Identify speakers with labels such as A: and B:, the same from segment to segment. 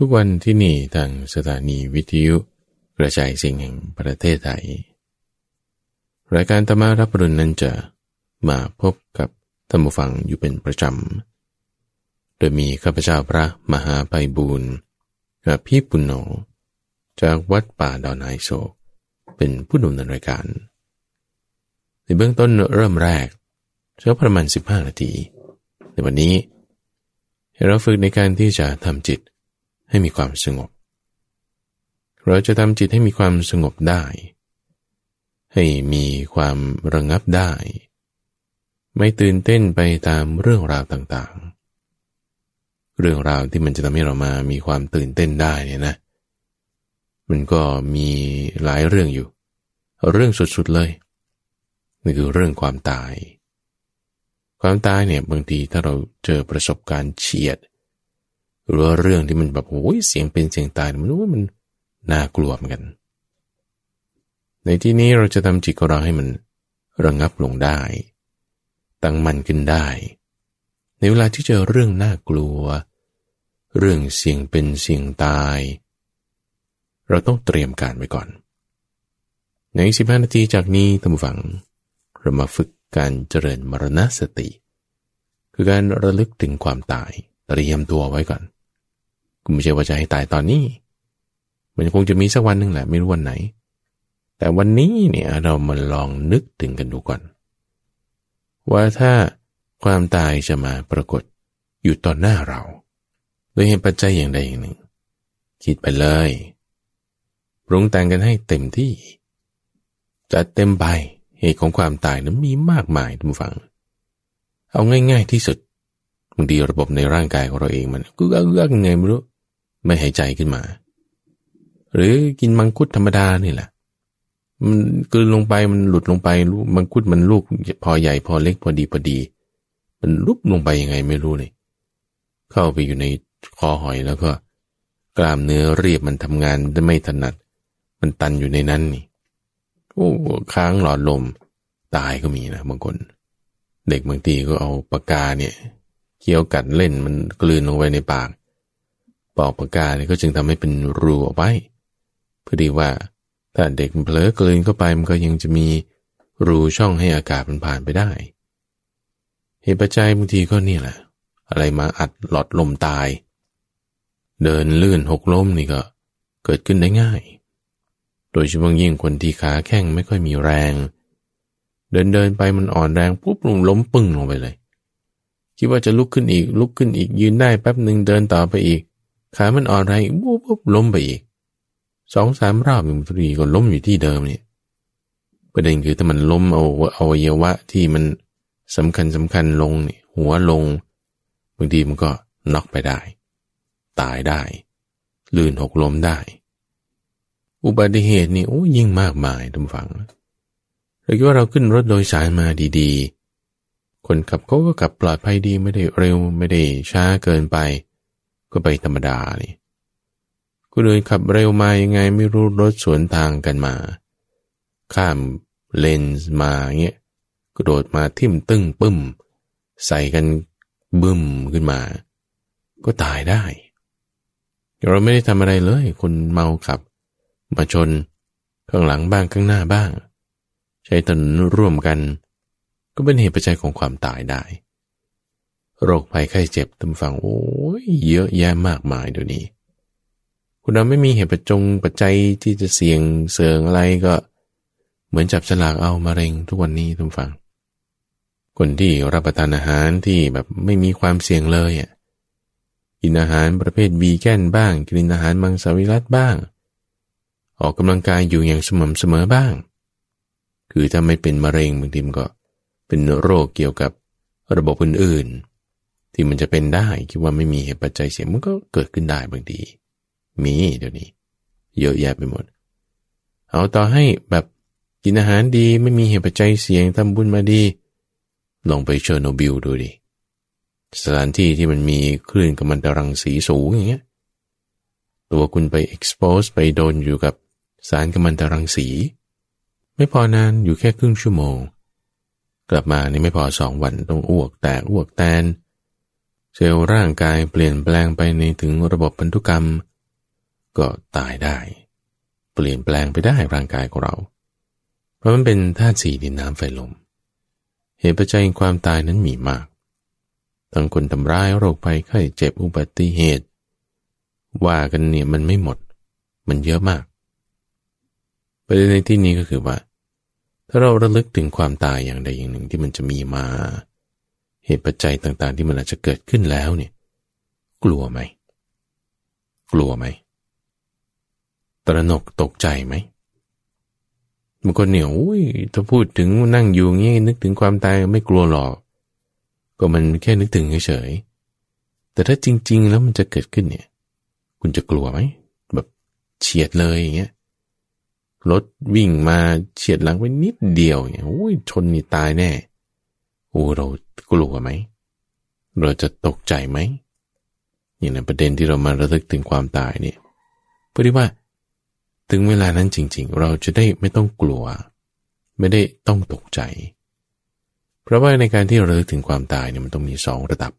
A: ทุกวันที่นี่ทางสถานีวิทยุกระจายเสียงแห่งประเทศไทย รายการธรรมารับรุณนั้นจะมาพบกับท่านผู้ฟังอยู่เป็นประจำ โดยมีข้าพเจ้าพระมหาไปบูรณ์กับพี่ปุณโญจากวัดป่าดอนไฮโซเป็นผู้ดำเนินรายการ ในเบื้องต้นเริ่มแรกใช้ประมาณ 15 นาที ในวันนี้ เราฝึกในการที่จะทำจิต ให้มีความสงบ เราจะทำจิตให้มีความสงบได้ ให้มีความระงับได้ ไม่ตื่นเต้นไปตามเรื่องราวต่างๆ เรื่องราวที่มันจะทำให้เรามามีความตื่นเต้นได้เนี่ยนะ มันก็มีหลายเรื่องอยู่ เรื่องสุดๆเลยนี่คือเรื่องความตาย ความตายเนี่ยบางทีถ้าเราเจอประสบการณ์เฉียด หรือเรื่องที่มันแบบโอ้ยเสียงเป็นเสียงตายมันรู้ว่ามันน่ากลัวเหมือนกัน ในที่นี้เราจะทำจิตของเราให้มันระงงับลงได้ ตั้งมั่นขึ้นได้ ในเวลาที่เจอเรื่องน่ากลัว เรื่องเสียงเป็นเสียงตาย เราต้องเตรียมการไว้ก่อน ในสิบห้านาทีจากนี้ท่านผู้ฟัง เรามาฝึกการเจริญมรณสติ คือการระลึกถึงความตายเตรียมตัวไว้ก่อน กูไม่ใช่ว่าจะให้ตายตอนนี้ มันคงจะมีสักวันหนึ่งแหละ ไม่รู้วันไหน แต่วันนี้เนี่ยเรามาลองนึกถึงกันดูก่อน ว่าถ้าความตายจะมาปรากฏอยู่ต่อหน้าเรา โดยเหตุปัจจัยอย่างใดอย่างหนึ่ง คิดไปเลยปรุงแต่งกันให้เต็มที่จะเต็มไปเหตุของความตายนั้นมีมากมายทุกฝัง เอาง่าย ๆที่สุดบางทีระบบในร่างกายของเราเองมันก็เอื้อกไงไม่รู้ ไม่หายใจขึ้นมา หรือกินมังคุดธรรมดานี่แหละ มันกลืนลงไปมันหลุดลงไปลูกมังคุดมันลูกพอใหญ่พอเล็กพอดีพอดี มันลุบลงไปยังไงไม่รู้เลย เข้าไปอยู่ในคอหอยแล้วก็ กล้ามเนื้อเรียบมันทำงานได้ไม่ถนัด มันตันอยู่ในนั้นนี่โอ้ค้างหลอดลมตายก็มีนะบางคน เด็กบางทีก็เอาปากกาเนี่ยเคี้ยวกัดเล่นมันกลืนลงไปในปาก ปอกปากกาเนี่ยก็จึงทำให้เป็นรูออกไปเพื่อดีว่าถ้าเด็กเผลอกลืนเข้าไปมันก็ยังจะมีรูช่องให้อากาศมันผ่านไปได้ เหตุปัจจัยบางทีก็นี่แหละ อะไรมาอัดหลอดลมตาย เดินลื่นหกล้มนี่ก็เกิดขึ้นได้ง่าย โดยเฉพาะยิ่งคนที่ขาแข้งไม่ค่อยมีแรง เดินเดินไปมันอ่อนแรงปุ๊บลงล้มปึ้งลงไปเลย คิดว่าจะลุกขึ้นอีกลุกขึ้นอีกยืนได้แป๊บหนึ่งเดินต่อไปอีก ขามันอ่อนแรงปุ๊บปุ๊บล้มไปอีกสองสามรอบมันทีก็ล้มอยู่ที่เดิมเนี่ยประเด็นคือถ้ามันล้มเอาเอาเยวะที่มันสำคัญสำคัญลงเนี่ยหัวลงบางทีมันก็น็อกไปได้ ตายได้ ลื่นหกล้มได้ อุบัติเหตุนี่โอ้ยิ่งมากมายทุกฝังเราคิดว่าเราขึ้นรถโดยสารมาดีๆ คนขับเขาก็ขับปลอดภัยดีไม่ได้เร็วไม่ได้ช้าเกินไป ก็ไปธรรมดานี่คนอื่นขับเร็วมายังไงไม่รู้รถสวนทางกันมา ข้ามเลนส์มาเงี้ยกระโดดมาทิ่มตึ้งปึ้ม ใส่กันบึ้มขึ้นมา ก็ตายได้ เราไม่ได้ทำอะไรเลย คนเมาขับ มาชน ข้างหลังบ้างข้างหน้าบ้าง ใช้ถนนร่วมกัน ก็เป็นเหตุปัจจัยของความตายได้ โรคภัยไข้เจ็บตำฝังโอ้ยเยอะแยะมากมายเดี๋ยวนี้ คุณเราไม่มีเหตุปัจจงปัจจัยที่จะเสี่ยงเสริงอะไรก็ เหมือนจับฉลากเอามาเร็งทุกวันนี้ทุกฝัง คนที่รับประทานอาหารที่แบบไม่มีความเสี่ยงเลยอะกินอาหารประเภทบีแกนบ้าง กินอาหารมังสวิรัตบ้าง ออกกำลังกายอยู่อย่างสม่ำเสมอบ้าง คือถ้าไม่เป็นมะเร็งบางทีมันก็ เป็นโรคเกี่ยวกับระบบอื่นๆ ที่มันจะเป็นได้คิดว่าไม่มีเหตุปัจจัยเสียมันก็เกิดขึ้นได้บางทีมีเดี๋ยวนี้ เยอะแยะไปหมด เอาต่อให้แบบกินอาหารดีไม่มีเหตุปัจจัยเสี่ยงทำบุญมาดีลองไปเชอร์โนบิลดูดิสถานที่ที่มันมีคลื่นกัมมันตรังสีสูงอย่างเงี้ยตัวคุณไป expose ไปโดนอยู่กับสารกัมมันตรังสี ไม่พอนานอยู่แค่ครึ่งชั่วโมง กลับมานี่ไม่พอสองวันต้องอ้วกแตกอ้วกแตน เซลล์ร่างกายเปลี่ยนแปลงไปในถึงระบบพันธุกรรม ก็ตายได้ เปลี่ยนแปลงไปได้ร่างกายของเรา เพราะมันเป็นธาตุสี่ดินน้ำไฟลม เหตุปัจจัยความตายนั้นมีมาก ทั้งคนทำร้ายโรคภัยไข้เจ็บอุบัติเหตุ ว่ากันเนี่ยมันไม่หมด มันเยอะมากประเด็นในที่นี้ก็คือว่า ถ้าเราระลึกถึงความตายอย่างใดอย่างหนึ่งที่มันจะมีมา เหตุปัจจัยต่างๆ ที่มันอาจจะเกิดขึ้นแล้วเนี่ย กลัวไหม กลัวไหม ตระหนกตกใจไหมบางคนเนี่ยอุ้ยถ้าพูดถึงนั่งอยู่งี้นึกถึงความตายไม่กลัวหรอก ก็มันแค่นึกถึงเฉยๆแต่ถ้าจริง ๆ แล้วมันจะเกิดขึ้นเนี่ย คุณจะกลัวไหมแบบเฉียดเลยอย่างเงี้ยรถวิ่งมาเฉียดหลังไปนิดเดียวเนี่ยโอ้ยชนนี่ตายแน่ โอ้เรากลัวไหม เราจะตกใจไหมอย่างในประเด็นที่เรามาระลึกถึงความตายเนี่ยเพื่อที่ว่า ถึงเวลานั้นจริง ๆ เราจะได้ไม่ต้องกลัว ไม่ได้ต้องตกใจ เพราะว่าในการที่เราถึงความตายเนี่ยมันต้องมีสองระดับ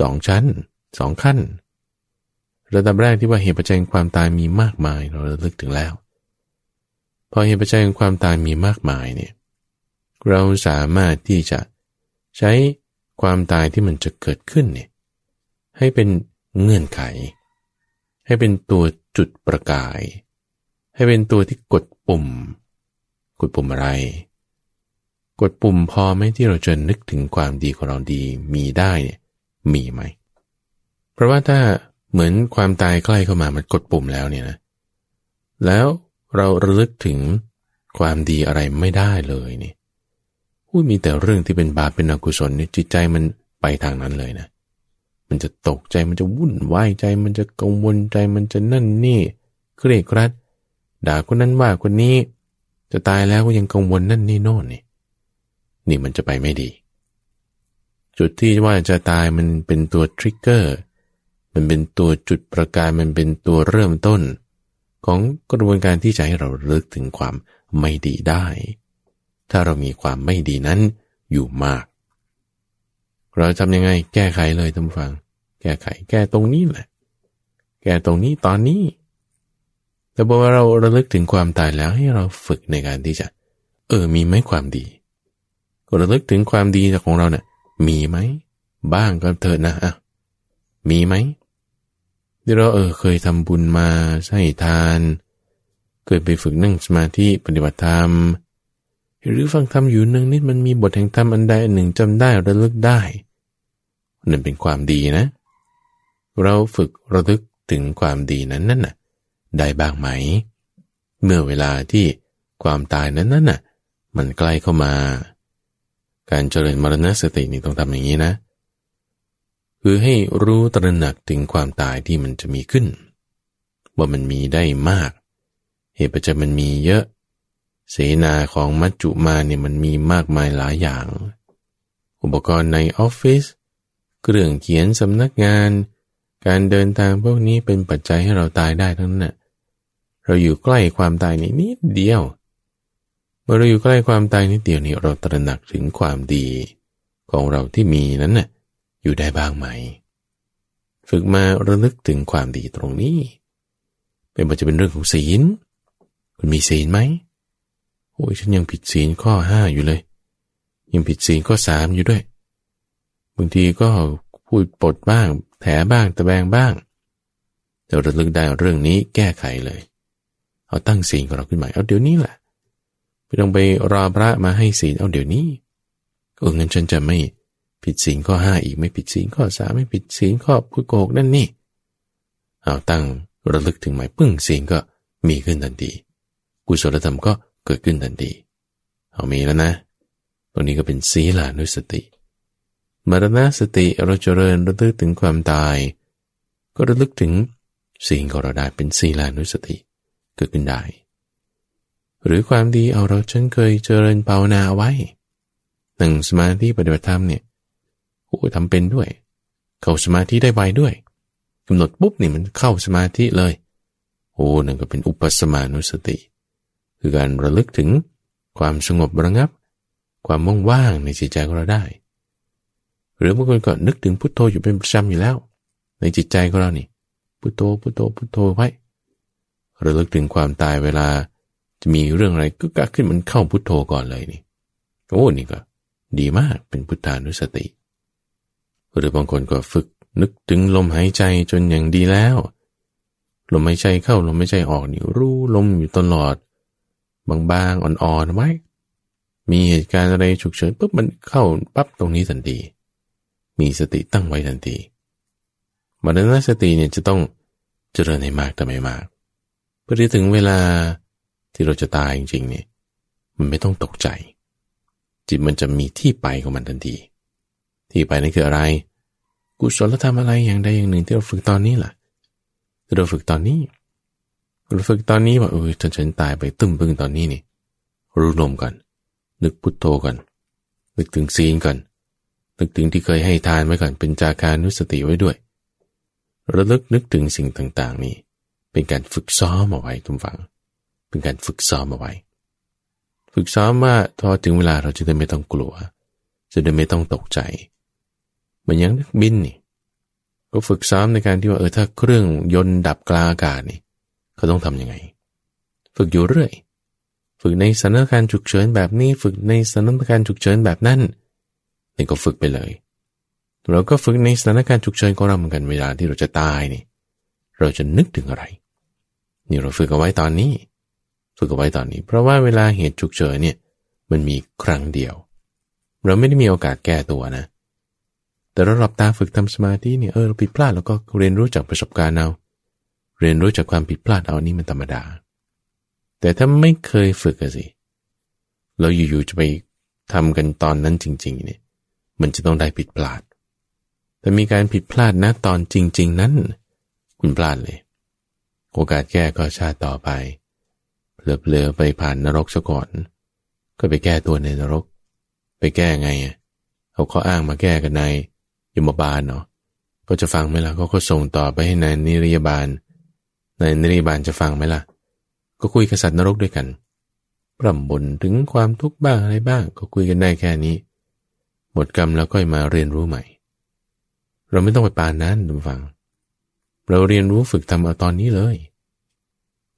A: สองชั้นสองขั้น ระดับแรกที่ว่าเหตุปัจจัยความตายมีมากมายเราระลึกถึงแล้ว พอเหตุปัจจัยความตายมีมากมายเนี่ย เราสามารถที่จะใช้ความตายที่มันจะเกิดขึ้นเนี่ยให้เป็นเงื่อนไข ให้เป็นตัวจุดประกาย ให้เป็นตัวที่กดปุ่ม กดปุ่มอะไร กดปุ่มพอไหมที่เราจะนึกถึงความดีของเราดีมีได้เนี่ยมีไหม เพราะว่าถ้าเหมือนความตายใกล้เข้ามามันกดปุ่มแล้วเนี่ยนะแล้วเราระลึกถึงความดีอะไรไม่ได้เลยเนี่ย อุ้ยมีแต่เรื่องที่เป็นบาปเป็นอกุศลเนี่ยจิตใจมันไปทางนั้นเลยนะ มันจะตกใจมันจะวุ่นวายใจ มันจะกังวลใจมันจะนั่นนี่ เครียดครัด ด่าคนนั้นว่าคนนี้ จะตายแล้วก็ยังกังวลนั่นนี่โน่นนี่นี่มันจะไปไม่ดี จุดที่ว่าจะตายมันเป็นตัวทริกเกอร์มันเป็นตัวจุดประกายมันเป็นตัวเริ่มต้น ของกระบวนการที่จะให้เราเลิกถึงความไม่ดีได้ ถ้าเรามีความไม่ดีนั้นอยู่มาก เราทำยังไงแก้ไขเลยท่านฟัง แก้ไขแก้ตรงนี้แหละ แก้ตรงนี้ตอนนี้ แต่พอกว่าเราระลึกถึงความตายแล้วให้เราฝึกในการที่จะ เออมีไหมความดีก็ระลึกถึงความดีของเราเนะี่ยมีไหม บ้างก็เถิดนะอะมีไหมที่เราเออเคยทำบุญมาใช้ทาน เคยไปฝึกนั่งสมาธิปฏิบัติธรรม หรือฟังธรรมอยู่หนึ่งนิดมันมีบทแห่งธรรมอันใดอันหนึ่งจำได้ระลึกได้นั่นเป็นความดีนะ เราฝึกระลึกถึงความดีนั้นนั่นน่ะ ได้บ้างไหม เมื่อเวลาที่ความตายนั้นน่ะ มันใกล้เข้ามา การเจริญมรณสตินี่ต้องทำอย่างนี้นะ คือให้รู้ตระหนักถึงความตายที่มันจะมีขึ้น ว่ามันมีได้มาก เหตุปัจจัยมันมีเยอะ เสนาของมัจจุมาเนี่ยมันมีมากมายหลายอย่าง อุปกรณ์ในออฟฟิศเครื่องเขียนสำนักงาน การเดินทางพวกนี้เป็นปัจจัยให้เราตายได้ทั้งนั้นเราอยู่ใกล้ความตายนิดเดียว เมื่อเราอยู่ใกล้ความตายนิดเดียวนี้เราตระหนักถึงความดีของเราที่มีนั้นน่ะอยู่ได้บ้างไหม ฝึกมาระลึกถึงความดีตรงนี้ เป็นมันจะเป็นเรื่องของศีล คุณมีศีลไหม โอ้ยฉันยังผิดศีลข้อห้าอยู่เลย ยังผิดศีลข้อสามอยู่ด้วยบางทีก็พูดปดบ้าง แถบ้างตะแบงบ้างแต่ระลึกได้เรื่องนี้แก้ไขเลย เอาตั้งศีลของเราขึ้นมาเอาเดี๋ยวนี้แหละไม่ต้องไปรอพระมาให้ศีลเอาเดี๋ยวนี้เอองั้นฉันจะไม่ผิดศีลข้อห้าอีกไม่ผิดศีลข้อสามไม่ผิดศีลข้อพูดโกหกนั่นนี่เอาตั้งระลึกถึงหมายปึ้งศีลก็มีขึ้นทันทีกุศลธรรมก็ เกิดขึ้นทันที เอามีแล้วนะ ตรงนี้ก็เป็นศีลานุสติมรณสติเราเจริญระลึกถึงความตาย ก็ระลึกถึงสิ่งของเราได้เป็นศีลานุสติเกิดขึ้นได้ หรือความดีเอาเราฉันเคยเจริญภาวนาไว้หนึ่งสมาธิปฏิบัติธรรมเนี่ยโอ้ทำเป็นด้วย เข้าสมาธิได้ไวด้วยกำหนดปุ๊บนี่มันเข้าสมาธิเลย โอ้นั่นก็เป็นอุปสมานุสติ คือการระลึกถึงความสงบระงับ ความว่างๆในจิตใจของเราได้ หรือบางคนก็นึกถึงพุทโธอยู่เป็นประจำอยู่แล้ว ในจิตใจของเรานี่พุทโธพุทโธพุทโธไว้ระลึกถึงความตายเวลา จะมีเรื่องอะไรก็กขึ้นมันเข้าพุทโธก่อนเลยนี่โอ้นี่ก็ ดีมากเป็นพุทธานุสติ หรือบางคนก็ฝึกนึกถึงลมหายใจจนอย่างดีแล้ว ลมหายใจเข้าลมหายใจออกนี่รู้ลมอยู่ตลอด บางๆ อ่อนๆไว้ มีเหตุการณ์อะไรฉุกเฉินปุ๊บมันเข้าปั๊บตรงนี้ทันที มีสติตั้งไว้ทันทีมรณสติเนี่ยจะต้องเจริญให้มากแต่ไม่มากเพื่อที่ถึงเวลาที่เราจะตายจริงๆเนี่ยมันไม่ต้องตกใจ จิตมันจะมีที่ไปของมันทันที ที่ไปนั่นคืออะไร กุศลธรรมอะไรอย่างใดอย่างหนึ่งที่เราฝึกตอนนี้ล่ะที่เราฝึกตอนนี้ ฝึกตอนนี้ว่าเออฉันฉันตายไปตึ้มปึ้งตอนนี้นี่ รู้ลมก่อน นึกพุทโธก่อน นึกถึงศีลก่อน นึกถึงที่เคยให้ทานไว้ก่อน เป็นจาคานุสติไว้ด้วย ระลึกนึกถึงสิ่งต่างๆ นี่เป็นการฝึกซ้อมเอาไว้ทุกฝัง เป็นการฝึกซ้อมเอาไว้ ฝึกซ้อมว่าพอถึงเวลาเราจะได้ไม่ต้องกลัว จะได้ไม่ต้องตกใจ เหมือนอย่างนักบินนี่ ก็ฝึกซ้อมในการที่ว่าเออถ้าเครื่องยนต์ดับกลางอากาศนี่ เขาต้องทำยังไง ฝึกอยู่เรื่อย ฝึกในสถานการณ์ฉุกเฉินแบบนี้ ฝึกในสถานการณ์ฉุกเฉินแบบนั้นนี่ก็ฝึกไปเลย เราก็ฝึกในสถานการณ์ฉุกเฉินของเราเหมือนกันเวลาที่เราจะตายนี่ เราจะนึกถึงอะไร นี่เราฝึกเอาไว้ตอนนี้ ฝึกเอาไว้ตอนนี้ เพราะว่าเวลาเหตุฉุกเฉินเนี่ยมันมีครั้งเดียว เราไม่ได้มีโอกาสแก้ตัวนะ แต่เราหลับตาฝึกทำสมาธิเนี่ยเออเราผิดพลาดแล้วก็เรียนรู้จากประสบการณ์เอา เรียนรู้จากความผิดพลาดเอานี่มันธรรมดา แต่ถ้าไม่เคยฝึกสิเราอยู่ๆจะไปทำกันตอนนั้นจริง ๆ เนี่ย มันจะต้องได้ผิดพลาด แต่มีการผิดพลาดนะตอนจริง ๆ นั้น คุณพลาดเลย โอกาสแก้ก็ชาติต่อไปเผลอๆไปผ่านนรกซะก่อน ก็ไปแก้ตัวในนรก ไปแก้ไงเอาข้ออ้างมาแก้กันในยมบาลเนาะก็จะฟังไหมล่ะก็ก็ส่งต่อไปให้นายนิรยาบาล นายนิรยาบาลจะฟังไหมล่ะ ก็คุยกับสัตว์นรกด้วยกันปร่ำบ่นถึงความทุกข์บ้างอะไรบ้าง ก็คุยกันได้แค่นี้หมดกรรมแล้วก็มาเรียนรู้ใหม่ เราไม่ต้องไปปานนั้นดูฟัง เราเรียนรู้ฝึกทำเอาตอนนี้เลย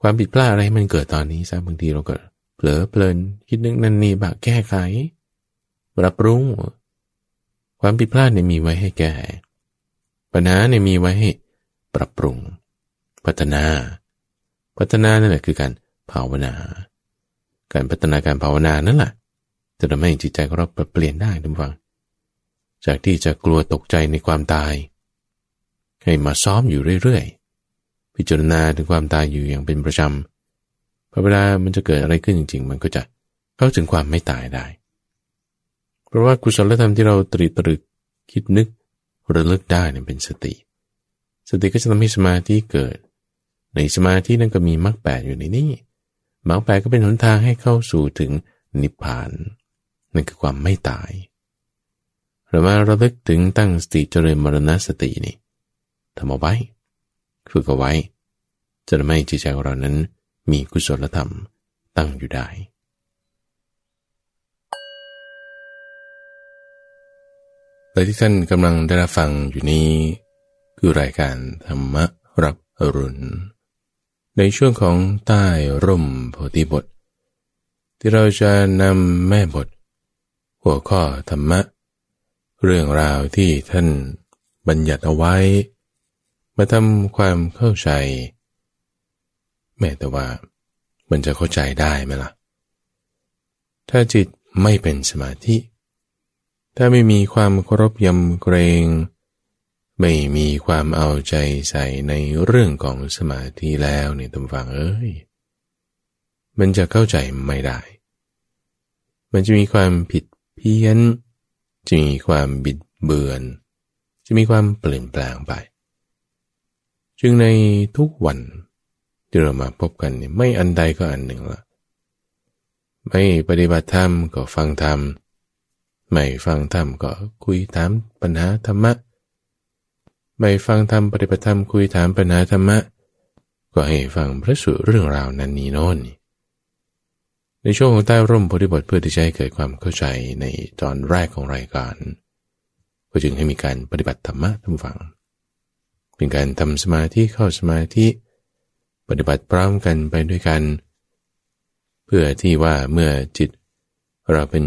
A: ความผิดพลาดอะไรมันเกิดตอนนี้ซะบางทีเราก็เผลอเพลินคิดนึกนั่นนี่บะแก้ไขปรับปรุงความผิดพลาดเนี่ยมีไว้ให้แก้ปัญหาเนี่ยมีไว้ให้ปรับปรุง พัฒนา พัฒนานั่นแหละคือการภาวนา การพัฒนาการภาวนานั่นแหละจะทำให้จิตใจของเราเปลี่ยนได้ทุกฝัง จากที่จะกลัวตกใจในความตาย ให้มาซ้อมอยู่เรื่อยๆ พิจารณาถึงความตายอยู่อย่างเป็นประจำพอเวลามันจะเกิดอะไรขึ้นจริง ๆ มันก็จะเข้าถึงความไม่ตายได้ เพราะว่ากุศลธรรมที่เราตรีตรึกคิดนึกระลึกได้เนี่ยเป็นสติ สติก็จะทำให้สมาธิเกิด ในสมาธินั้นก็มีมรรคแปดอยู่ในนี้มรรคแปดก็เป็นหนทางให้เข้าสู่ถึงนิพพาน นั่นคือความไม่ตายเรามาระลึกถึงตั้งสติเจริญมรณสตินี่ทำเอาไว้ฝึกเอาไว้จะทำให้จิตใจของเรานั้นมีกุศลธรรมตั้งอยู่ได้ และที่ท่านกำลังได้รับฟังอยู่นี้ คือรายการธรรมรับอรุณ ในช่วงของใต้ร่มโพธิบท ที่เราจะนำแม่บท หัวข้อธรรมะ เรื่องราวที่ท่านบัญญัติเอาไว้ มาทำความเข้าใจ แม้แต่ว่ามันจะเข้าใจได้ไหมละ่ะ ถ้าจิตไม่เป็นสมาธิ ถ้าไม่มีความเคารพยำเกรง ไม่มีความเอาใจใส่ในเรื่องของสมาธิแล้วเนี่ยตำฟังเอ้ย มันจะเข้าใจไม่ได้ มันจะมีความผิดเพี้ยน จะมีความบิดเบือน จะมีความเปลี่ยนแปลงไป จึงในทุกวันที่เรามาพบกันเนี่ยไม่อันใดก็อันหนึ่งละ ไม่ปฏิบัติธรรมก็ฟังธรรม ไม่ฟังธรรมก็คุยถามปัญหาธรรมะ ไม่ฟังธรรมปฏิบัติธรรมคุยถามปัญหาธรรมะ ก็ให้ฟังพระสุเรื่องราวนั้นนี้โน่นในช่วงของใต้ร่มโพธิบทเพื่อที่จะให้เกิดความเข้าใจในตอนแรกของรายการ ก็จึงให้มีการปฏิบัติธรรมะทั้งฝัง เป็นการทำสมาธิเข้าสมาธิ ปฏิบัติพร้อมกันไปด้วยกัน เพื่อที่ว่าเมื่อจิตเราเป็น